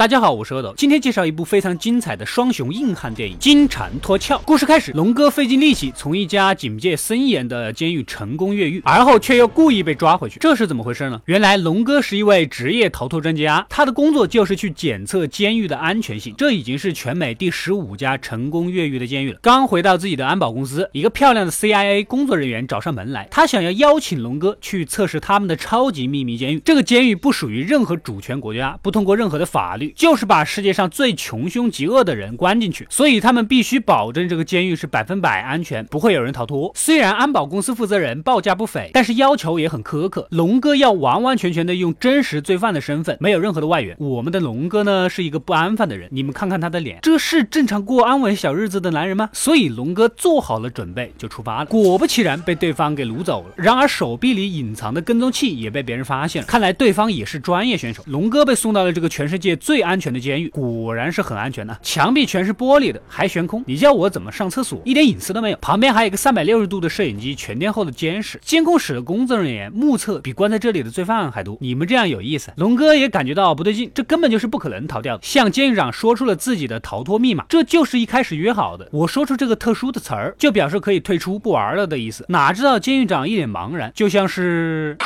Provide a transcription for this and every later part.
大家好，我是阿斗，今天介绍一部非常精彩的双雄硬汉电影《金蝉脱壳》。故事开始，龙哥费尽力气从一家警戒森严的监狱成功越狱，而后却又故意被抓回去，这是怎么回事呢？原来龙哥是一位职业逃脱专家，他的工作就是去检测监狱的安全性。这已经是全美第十五家成功越狱的监狱了。刚回到自己的安保公司，一个漂亮的 CIA 工作人员找上门来，他想要邀请龙哥去测试他们的超级秘密监狱。这个监狱不属于任何主权国家，不通过任何的法律。就是把世界上最穷凶极恶的人关进去，所以他们必须保证这个监狱是百分百安全，不会有人逃脱。虽然安保公司负责人报价不菲，但是要求也很苛刻。龙哥要完完全全的用真实罪犯的身份，没有任何的外援。我们的龙哥呢，是一个不安分的人，你们看看他的脸，这是正常过安稳小日子的男人吗？所以龙哥做好了准备就出发了。果不其然，被对方给掳走了。然而手臂里隐藏的跟踪器也被别人发现了，看来对方也是专业选手。龙哥被送到了这个全世界最。安全的监狱果然是很安全的，墙壁全是玻璃的，还悬空。你叫我怎么上厕所？一点隐私都没有。旁边还有一个三百六十度的摄影机，全天候的监视。监控室的工作人员目测比关在这里的罪犯还多。你们这样有意思？龙哥也感觉到不对劲，这根本就是不可能逃掉的。向监狱长说出了自己的逃脱密码，这就是一开始约好的。我说出这个特殊的词儿，就表示可以退出不玩了的意思。哪知道监狱长一脸茫然，就像是。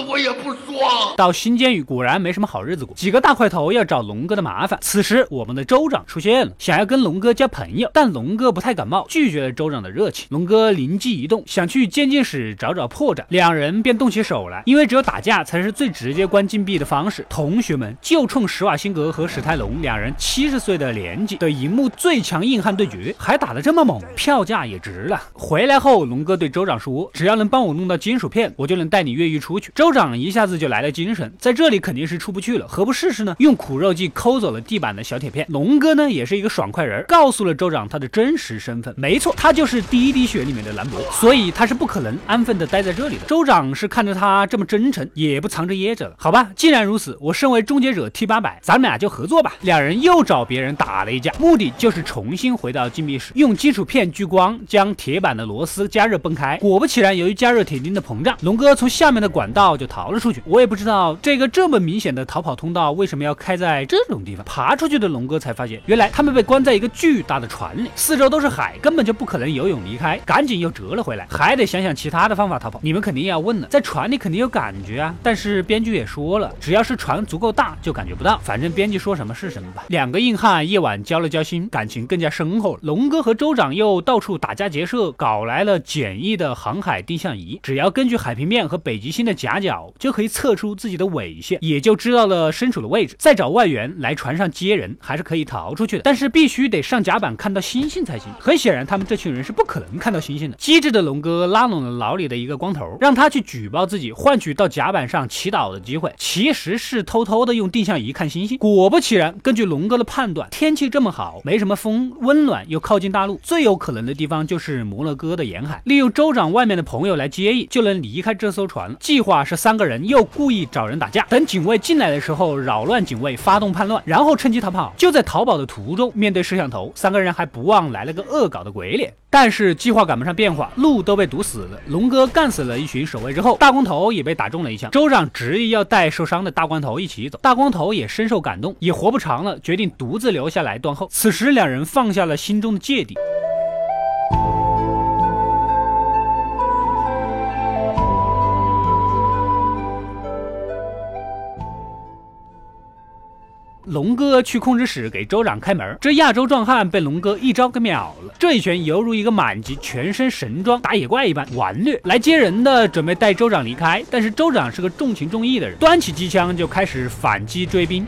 我也不说。到新监狱果然没什么好日子过，几个大块头要找龙哥的麻烦。此时我们的州长出现了，想要跟龙哥交朋友，但龙哥不太感冒，拒绝了州长的热情。龙哥灵机一动，想去监禁室找找破绽，两人便动起手来。因为只有打架才是最直接关禁闭的方式。同学们，就冲施瓦辛格和史泰龙两人七十岁的年纪的荧幕最强硬汉对决，还打得这么猛，票价也值了。回来后，龙哥对州长说：“只要能帮我弄到金属片，我就能带你越狱出去。”州州长一下子就来了精神，在这里肯定是出不去了，何不试试呢？用苦肉计抠走了地板的小铁片。龙哥呢，也是一个爽快人，告诉了州长他的真实身份。没错，他就是《第一滴血》里面的兰博，所以他是不可能安分的待在这里的。州长是看着他这么真诚，也不藏着掖着了。好吧，既然如此，我身为终结者 T 八百，咱们俩就合作吧。两人又找别人打了一架，目的就是重新回到禁闭室，用金属片聚光将铁板的螺丝加热崩开。果不其然，由于加热铁钉的膨胀，龙哥从下面的管道就逃了。出去，我也不知道这个这么明显的逃跑通道为什么要开在这种地方。爬出去的龙哥才发现，原来他们被关在一个巨大的船里，四周都是海，根本就不可能游泳离开。赶紧又折了回来，还得想想其他的方法逃跑。你们肯定要问了，在船里肯定有感觉啊，但是编剧也说了，只要是船足够大，就感觉不到。反正编剧说什么是什么吧。两个硬汉夜晚交了交心，感情更加深厚了。龙哥和州长又到处打家劫舍，搞来了简易的航海定向仪，只要根据海平面和北极星的夹角角。就可以测出自己的纬线，也就知道了身处的位置，再找外援来船上接人，还是可以逃出去的。但是必须得上甲板看到星星才行。很显然，他们这群人是不可能看到星星的。机智的龙哥拉拢了牢里的一个光头，让他去举报自己，换取到甲板上祈祷的机会。其实是偷偷的用定向仪看星星。果不其然，根据龙哥的判断，天气这么好，没什么风，温暖又靠近大陆，最有可能的地方就是摩洛哥的沿海。利用州长外面的朋友来接应，就能离开这艘船。计划是三个人。又故意找人打架，等警卫进来的时候扰乱警卫，发动叛乱，然后趁机逃跑。就在逃跑的途中，面对摄像头，三个人还不忘来了个恶搞的鬼脸。但是计划赶不上变化，路都被堵死了。龙哥干死了一群守卫之后，大光头也被打中了一枪。州长执意要带受伤的大光头一起走，大光头也深受感动，也活不长了，决定独自留下来断后。此时两人放下了心中的芥蒂。龙哥去控制室给州长开门，这亚洲壮汉被龙哥一招给秒了。这一拳犹如一个满级全身神装打野怪一般完虐。来接人的准备带州长离开，但是州长是个重情重义的人，端起机枪就开始反击追兵。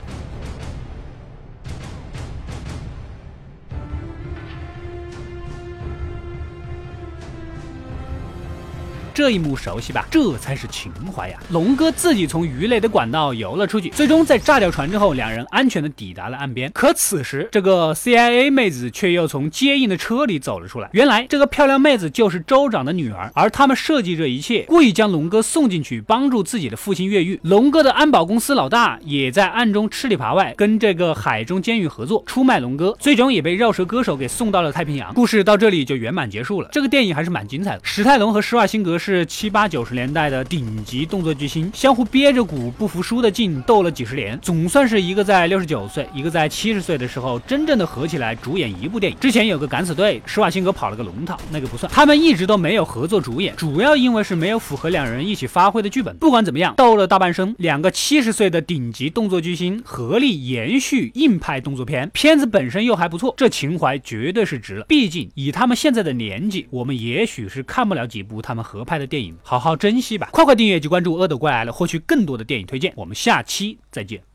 这一幕熟悉吧？这才是情怀呀！龙哥自己从鱼雷的管道游了出去，最终在炸掉船之后，两人安全的抵达了岸边。可此时，这个 CIA 妹子却又从接应的车里走了出来。原来，这个漂亮妹子就是州长的女儿，而他们设计这一切，故意将龙哥送进去，帮助自己的父亲越狱。龙哥的安保公司老大也在暗中吃里扒外，跟这个海中监狱合作，出卖龙哥，最终也被绕舌歌手给送到了太平洋。故事到这里就圆满结束了。这个电影还是蛮精彩的。史泰龙和施瓦辛格。是七八九十年代的顶级动作巨星，相互憋着股不服输的劲，斗了几十年，总算是一个在六十九岁，一个在七十岁的时候，真正的合起来主演一部电影。之前有个敢死队，施瓦辛格跑了个龙套，那个不算。他们一直都没有合作主演，主要因为是没有符合两人一起发挥的剧本。不管怎么样，斗了大半生，两个七十岁的顶级动作巨星合力延续硬派动作片，片子本身又还不错，这情怀绝对是值了。毕竟以他们现在的年纪，我们也许是看不了几部他们合拍的电影，好好珍惜吧。快快订阅及关注恶斗怪来了，获取更多的电影推荐。我们下期再见。